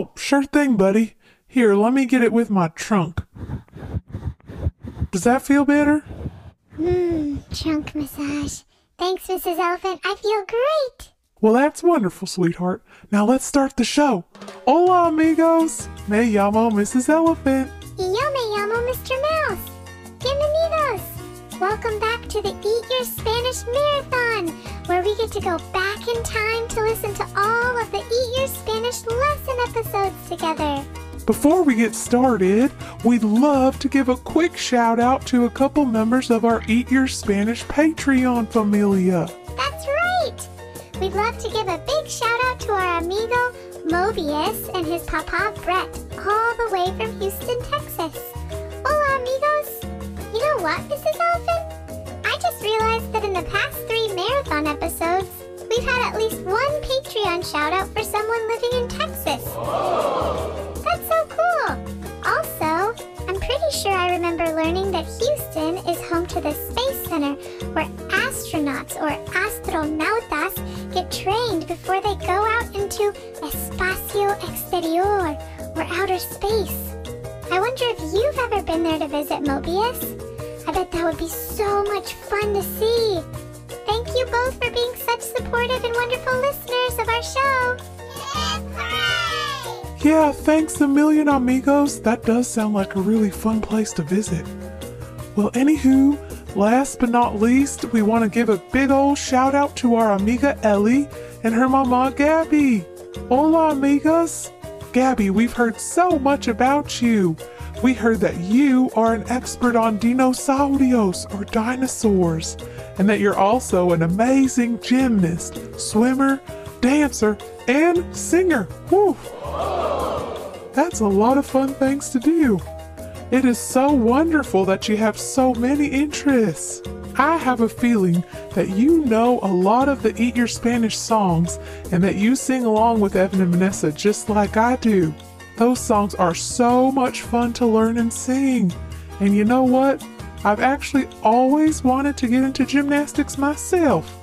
Oh, sure thing, buddy. Here, let me get it with my trunk. Does that feel better? Mmm, trunk massage. Thanks, Mrs. Elephant. I feel great. Well, that's wonderful, sweetheart. Now let's start the show. Hola, amigos. Me llamo Mrs. Elephant. Y yo me llamo Mr. Mouse. Bienvenidos. Welcome back to the Eat Your Spanish Marathon, where we get to go back in time to listen to all of the Eat Your Spanish lesson episodes together. Before we get started, we'd love to give a quick shout out to a couple members of our Eat Your Spanish Patreon familia. That's right. We'd love to give a big shout out to our amigo Mobius and his papa Brett, all the way from Houston, Texas. Hola, amigos. You know what, Mrs. Elephant? I just realized that in the past three marathon episodes, we've had at least one Patreon shout out for someone living in Texas. That's so cool. Also, I'm pretty sure I remember learning that Houston is home to the Space Center where astronauts or astronautas get trained before they go out into espacio exterior or outer space. I wonder if you've ever been there to visit Mobius. I bet that would be so much fun to see. Both for being such supportive and wonderful listeners of our show. Yeah, thanks a million, amigos. That does sound like a really fun place to visit. Well, anywho, last but not least, we want to give a big old shout out to our amiga Ellie and her mama Gabby. Hola, amigas. Gabby, we've heard so much about you. We heard that you are an expert on dinosaurios or dinosaurs, and that you're also an amazing gymnast, swimmer, dancer, and singer. Woo! That's a lot of fun things to do. It is so wonderful that you have so many interests. I have a feeling that you know a lot of the Eat Your Spanish songs and that you sing along with Evan and Vanessa just like I do. Those songs are so much fun to learn and sing. And you know what? I've actually always wanted to get into gymnastics myself.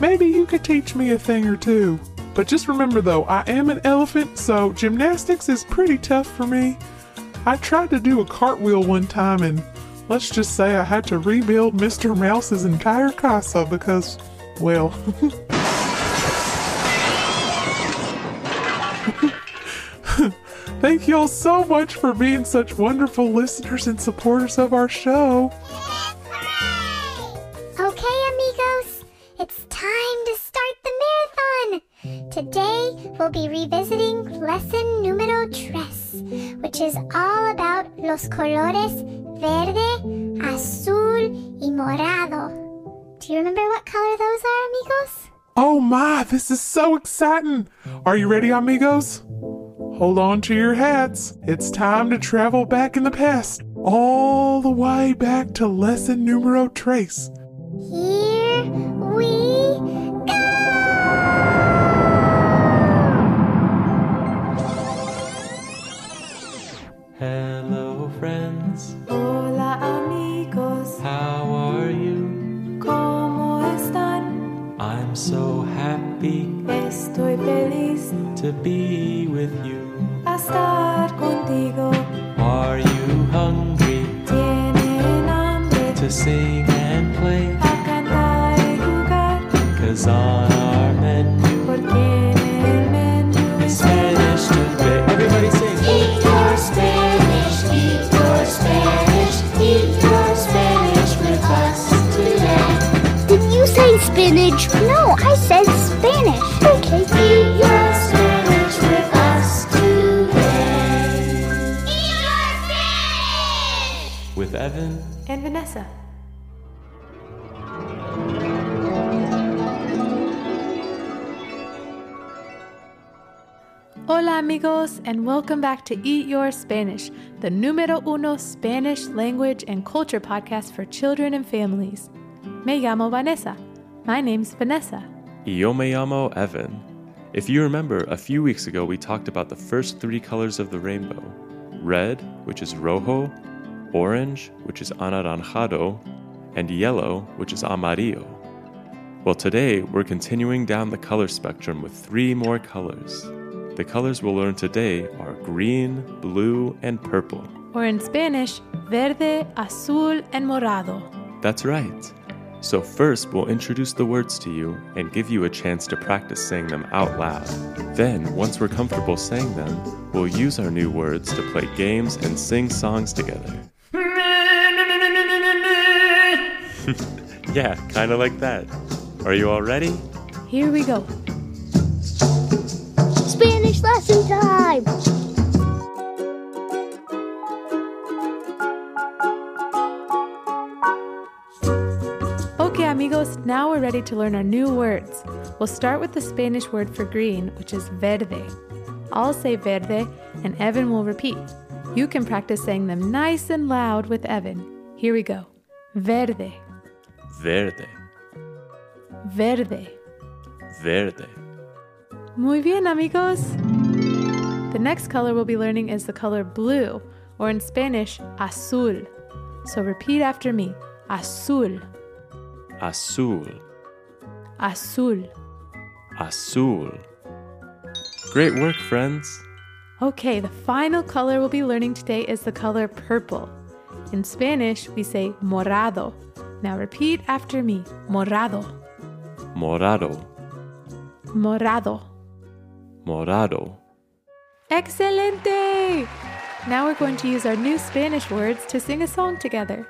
Maybe you could teach me a thing or two. But just remember though, I am an elephant, so gymnastics is pretty tough for me. I tried to do a cartwheel one time and let's just say I had to rebuild Mr. Mouse's entire casa because, well, thank y'all so much for being such wonderful listeners and supporters of our show. Okay, amigos, it's time to start the marathon. Today, we'll be revisiting lesson numero tres, which is all about los colores verde, azul, y morado. Do you remember what color those are, amigos? Oh my, this is so exciting! Are you ready, amigos? Hold on to your hats. It's time to travel back in the past, all the way back to lesson numero tres. Here we go! Hello, friends. Hola amigos, How are you? ¿cómo están? I'm so happy Estoy feliz to be with you. A estar contigo. Are you hungry Tienen hambre to sing and play? a cantar y jugar, Cause on our menu porque en el menú is Spanish today. Everybody sing. Eat your Spanish, eat your Spanish, eat your Spanish with us today. Did you say spinach? No, I Evan. and Vanessa. Hola amigos and welcome back to Eat Your Spanish, the numero uno Spanish language and culture podcast for children and families. Me llamo Vanessa. My name's Vanessa. Y yo me llamo Evan. If you remember, a few weeks ago we talked about the first three colors of the rainbow red, which is rojo, orange, which is anaranjado, and yellow, which is amarillo. Well, today we're continuing down the color spectrum with three more colors The colors we'll learn today are green, blue, and purple. Or in Spanish, verde, azul, and morado. That's right. So, first, we'll introduce the words to you and give you a chance to practice saying them out loud. Then, once we're comfortable saying them, we'll use our new words to play games and sing songs together. yeah, kind of like that. Are you all ready? Here we go. Spanish lesson time! Okay, amigos, now we're ready to learn our new words. We'll start with the Spanish word for green, which is verde. I'll say verde, and Evan will repeat. You can practice saying them nice and loud with Evan. Here we go. Verde, Verde, verde. verde. Muy bien, amigos. The next color we'll be learning is the color blue, or in Spanish, azul. So repeat after me azul, Azul, azul. azul. Great work, friends. Okay, the final color we'll be learning today is the color purple. In Spanish, we say morado. Now repeat after me morado, Morado, morado. morado. Excelente! Now we're going to use our new Spanish words to sing a song together.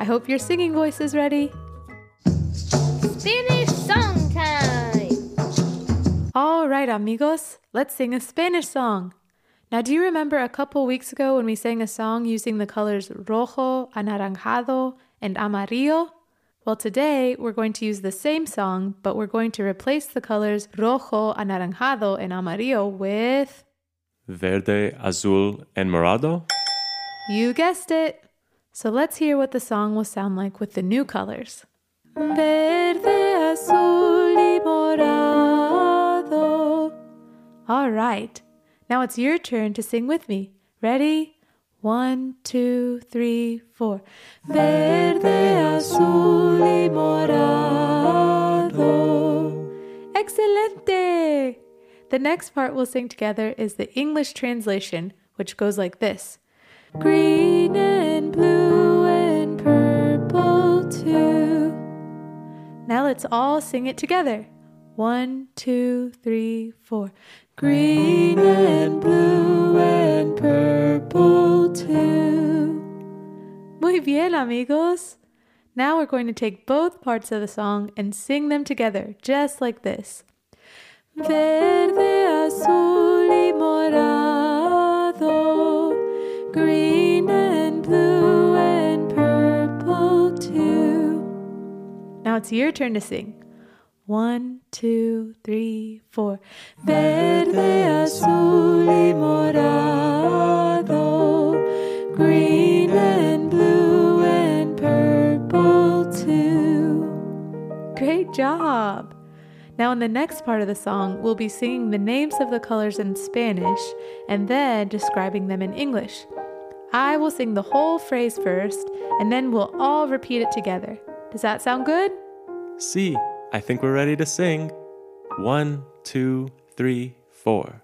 I hope your singing voice is ready. Spanish song time! All right, amigos, let's sing a Spanish song. Now, do you remember a couple weeks ago when we sang a song using the colors rojo, anaranjado, and amarillo? Well, today we're going to use the same song, but we're going to replace the colors rojo, anaranjado, and amarillo with. Verde, azul, and morado? You guessed it! So let's hear what the song will sound like with the new colors. Verde, azul, y morado. All right. Now it's your turn to sing with me. Ready? One, two, three, four. Verde, azul, y morado. Excelente! The next part we'll sing together is the English translation, which goes like this Green and blue and purple too. Now let's all sing it together. One, two, three, four. Green and blue and purple too. Muy bien, amigos. Now we're going to take both parts of the song and sing them together, just like this. Verde, azul y morado, green and blue and purple too. Now it's your turn to sing. One, two, three, four. Verde, azul y morado, green and blue and purple too. Great job! Now, in the next part of the song, we'll be singing the names of the colors in Spanish and then describing them in English. I will sing the whole phrase first, and then we'll all repeat it together. Does that sound good? See, I think we're ready to sing. One, two, three, four.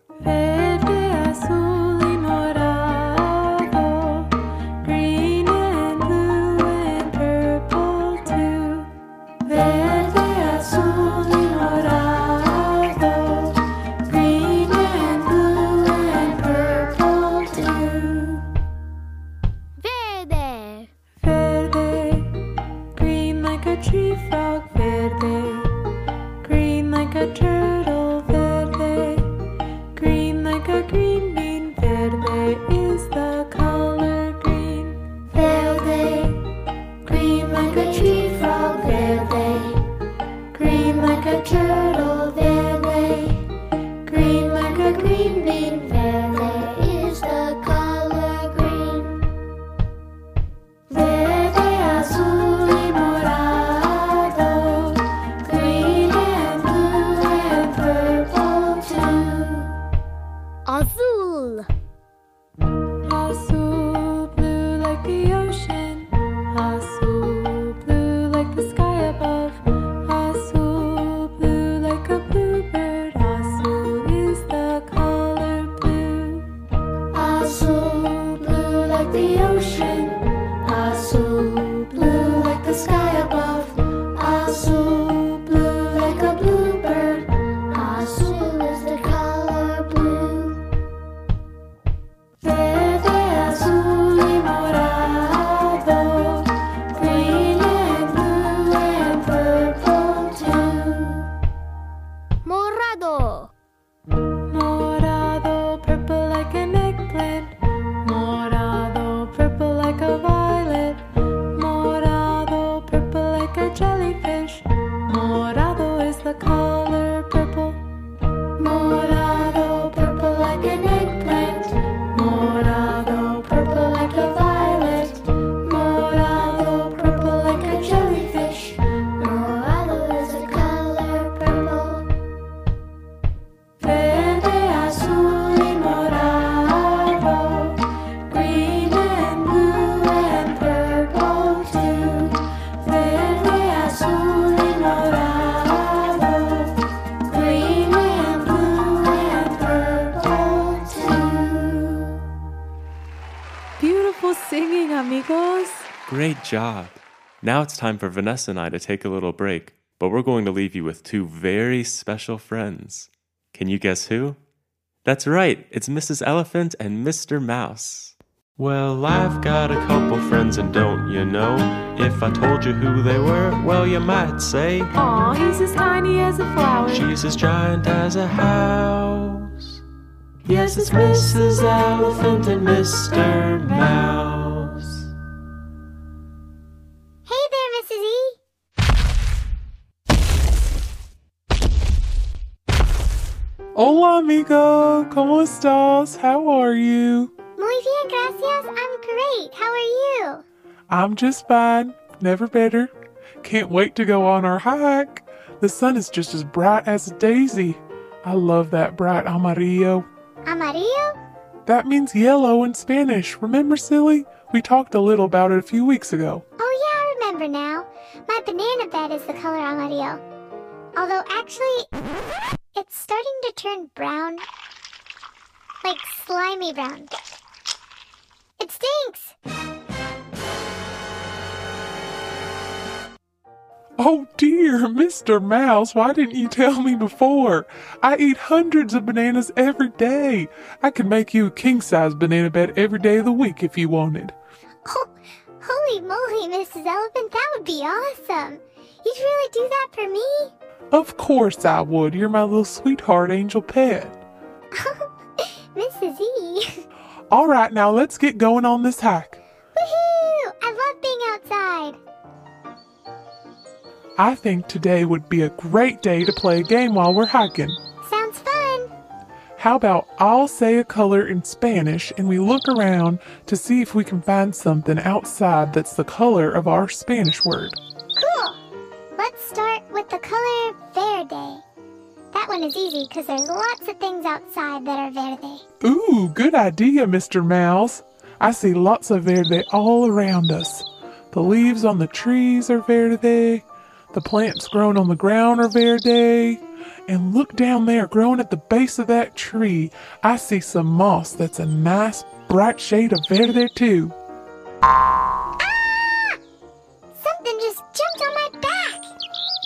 Now it's time for Vanessa and I to take a little break, but we're going to leave you with two very special friends. Can you guess who? That's right, it's Mrs. Elephant and Mr. Mouse. Well, I've got a couple friends, and don't you know? If I told you who they were, well, you might say Aw, he's as tiny as a flower. she's as giant as a house. Yes, it's Mrs. Elephant and Mr. Mouse. Hola, amigo. ¿Cómo estás? How are you? Muy bien, gracias. I'm great. How are you? I'm just fine. Never better. Can't wait to go on our hike. The sun is just as bright as a daisy. I love that bright amarillo. Amarillo? That means yellow in Spanish. Remember, silly? We talked a little about it a few weeks ago. Oh, yeah, I remember now. My banana bed is the color amarillo. Although, actually, it's starting to turn brown. Like slimy brown. It stinks! Oh dear, Mr. Mouse, why didn't you tell me before? I eat hundreds of bananas every day. I could make you a king size banana bed every day of the week if you wanted. Oh, holy moly, Mrs. Elephant, that would be awesome! You'd really do that for me? Of course I would. You're my little sweetheart angel pet. Mrs. E. All right, now let's get going on this hike. Woohoo! I love being outside. I think today would be a great day to play a game while we're hiking. Sounds fun. How about I'll say a color in Spanish and we look around to see if we can find something outside that's the color of our Spanish word. Is easy because there's lots of things outside that are verde. Ooh, good idea, Mr. Mouse. I see lots of verde all around us. The leaves on the trees are verde. The plants grown on the ground are verde. And look down there, growing at the base of that tree. I see some moss that's a nice bright shade of verde too.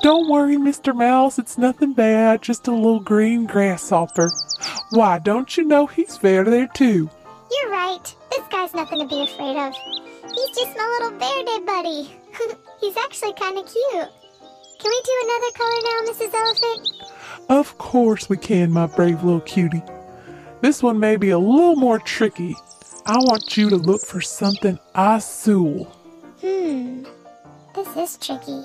Don't worry, Mr. Mouse, it's nothing bad, just a little green grasshopper. Why, don't you know he's fair there too? You're right. This guy's nothing to be afraid of. He's just my little verde buddy. He's actually kind of cute. Can we do another color now, Mrs. Elephant? Of course we can, my brave little cutie. This one may be a little more tricky. I want you to look for something azul. Hmm. This is tricky.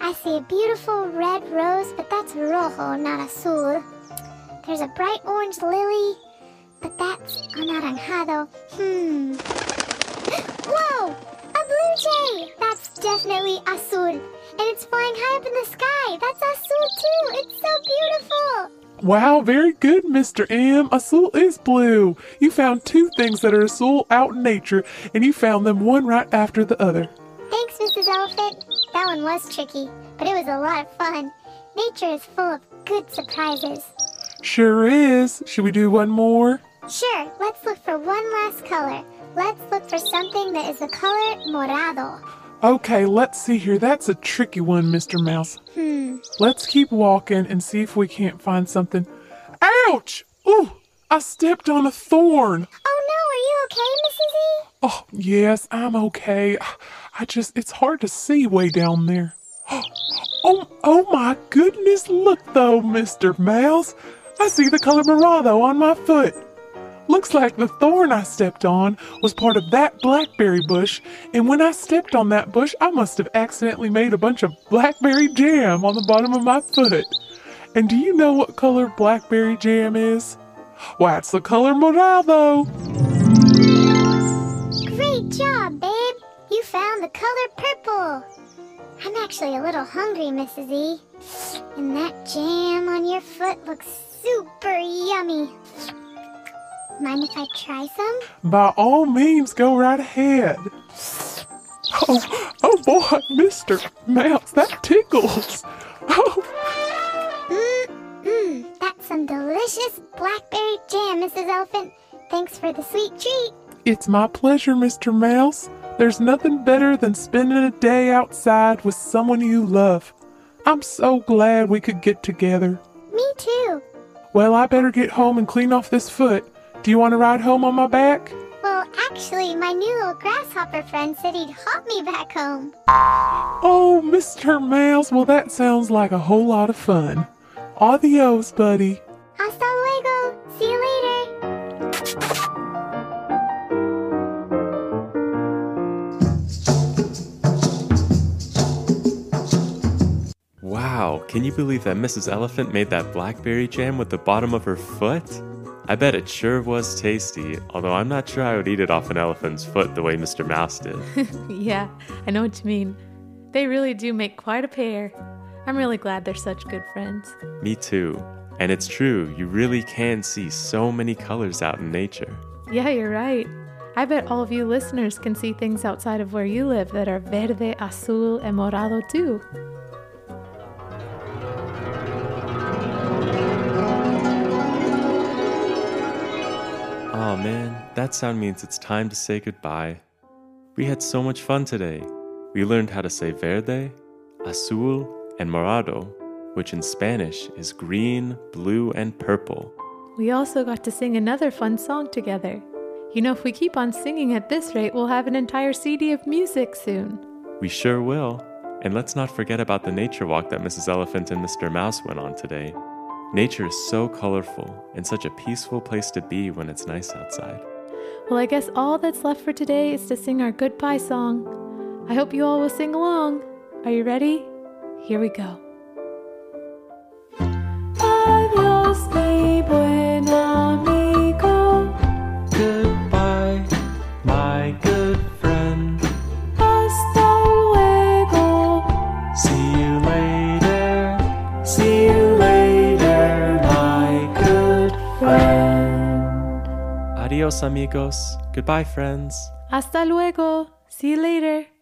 I see a beautiful red rose, but that's rojo, not azul. There's a bright orange lily, but that's anaranjado. Hmm. Whoa! A blue jay! That's definitely azul. And it's flying high up in the sky. That's azul too. It's so beautiful. Wow, very good, Mr. M. Azul is blue. You found two things that are azul out in nature, and you found them one right after the other. Thanks, Mrs. Elephant. That one was tricky, but it was a lot of fun. Nature is full of good surprises. Sure is. Should we do one more? Sure, let's look for one last color. Let's look for something that is the color morado. Okay, let's see here. That's a tricky one, Mr. Mouse. Hmm. Let's keep walking and see if we can't find something. Ouch! Ooh, I stepped on a thorn. Oh no, are you okay, Mrs. E? Oh, yes, I'm okay. I just, it's hard to see way down there. Oh, oh my goodness, look though, Mr. Mouse. I see the color morado on my foot. Looks like the thorn I stepped on was part of that blackberry bush, and when I stepped on that bush, I must have accidentally made a bunch of blackberry jam on the bottom of my foot. And do you know what color blackberry jam is? Why, it's the color morado. Great job, babe. You found the color purple. I'm actually a little hungry, Mrs. E. And that jam on your foot looks super yummy. Mind if I try some? By all means, go right ahead. Oh, oh boy, Mr. Mouse, that tickles. Oh, Mmm, that's some delicious blackberry jam, Mrs. Elephant. Thanks for the sweet treat. it's my pleasure, Mr. Mouse. There's nothing better than spending a day outside with someone you love. I'm so glad we could get together. Me too. Well, I better get home and clean off this foot. Do you want to ride home on my back? Well, actually, my new little grasshopper friend said he'd hop me back home. Oh, Mr. Mouse, well, that sounds like a whole lot of fun. Adios, buddy. Hasta can you believe that Mrs. Elephant made that blackberry jam with the bottom of her foot? I bet it sure was tasty, although I'm not sure I would eat it off an elephant's foot the way Mr. Mouse did. yeah, I know what you mean. They really do make quite a pair. I'm really glad they're such good friends. Me too. And it's true, you really can see so many colors out in nature. Yeah, you're right. I bet all of you listeners can see things outside of where you live that are verde, azul, and morado too. That sound means it's time to say goodbye. We had so much fun today. We learned how to say verde, azul, and morado, which in Spanish is green, blue, and purple. We also got to sing another fun song together. You know, if we keep on singing at this rate, we'll have an entire CD of music soon. We sure will. And let's not forget about the nature walk that Mrs. Elephant and Mr. Mouse went on today. Nature is so colorful and such a peaceful place to be when it's nice outside. Well, I guess all that's left for today is to sing our goodbye song. I hope you all will sing along. Are you ready? Here we go. Adios, mi buen Adios, amigos. Goodbye, friends. Hasta luego. See you later.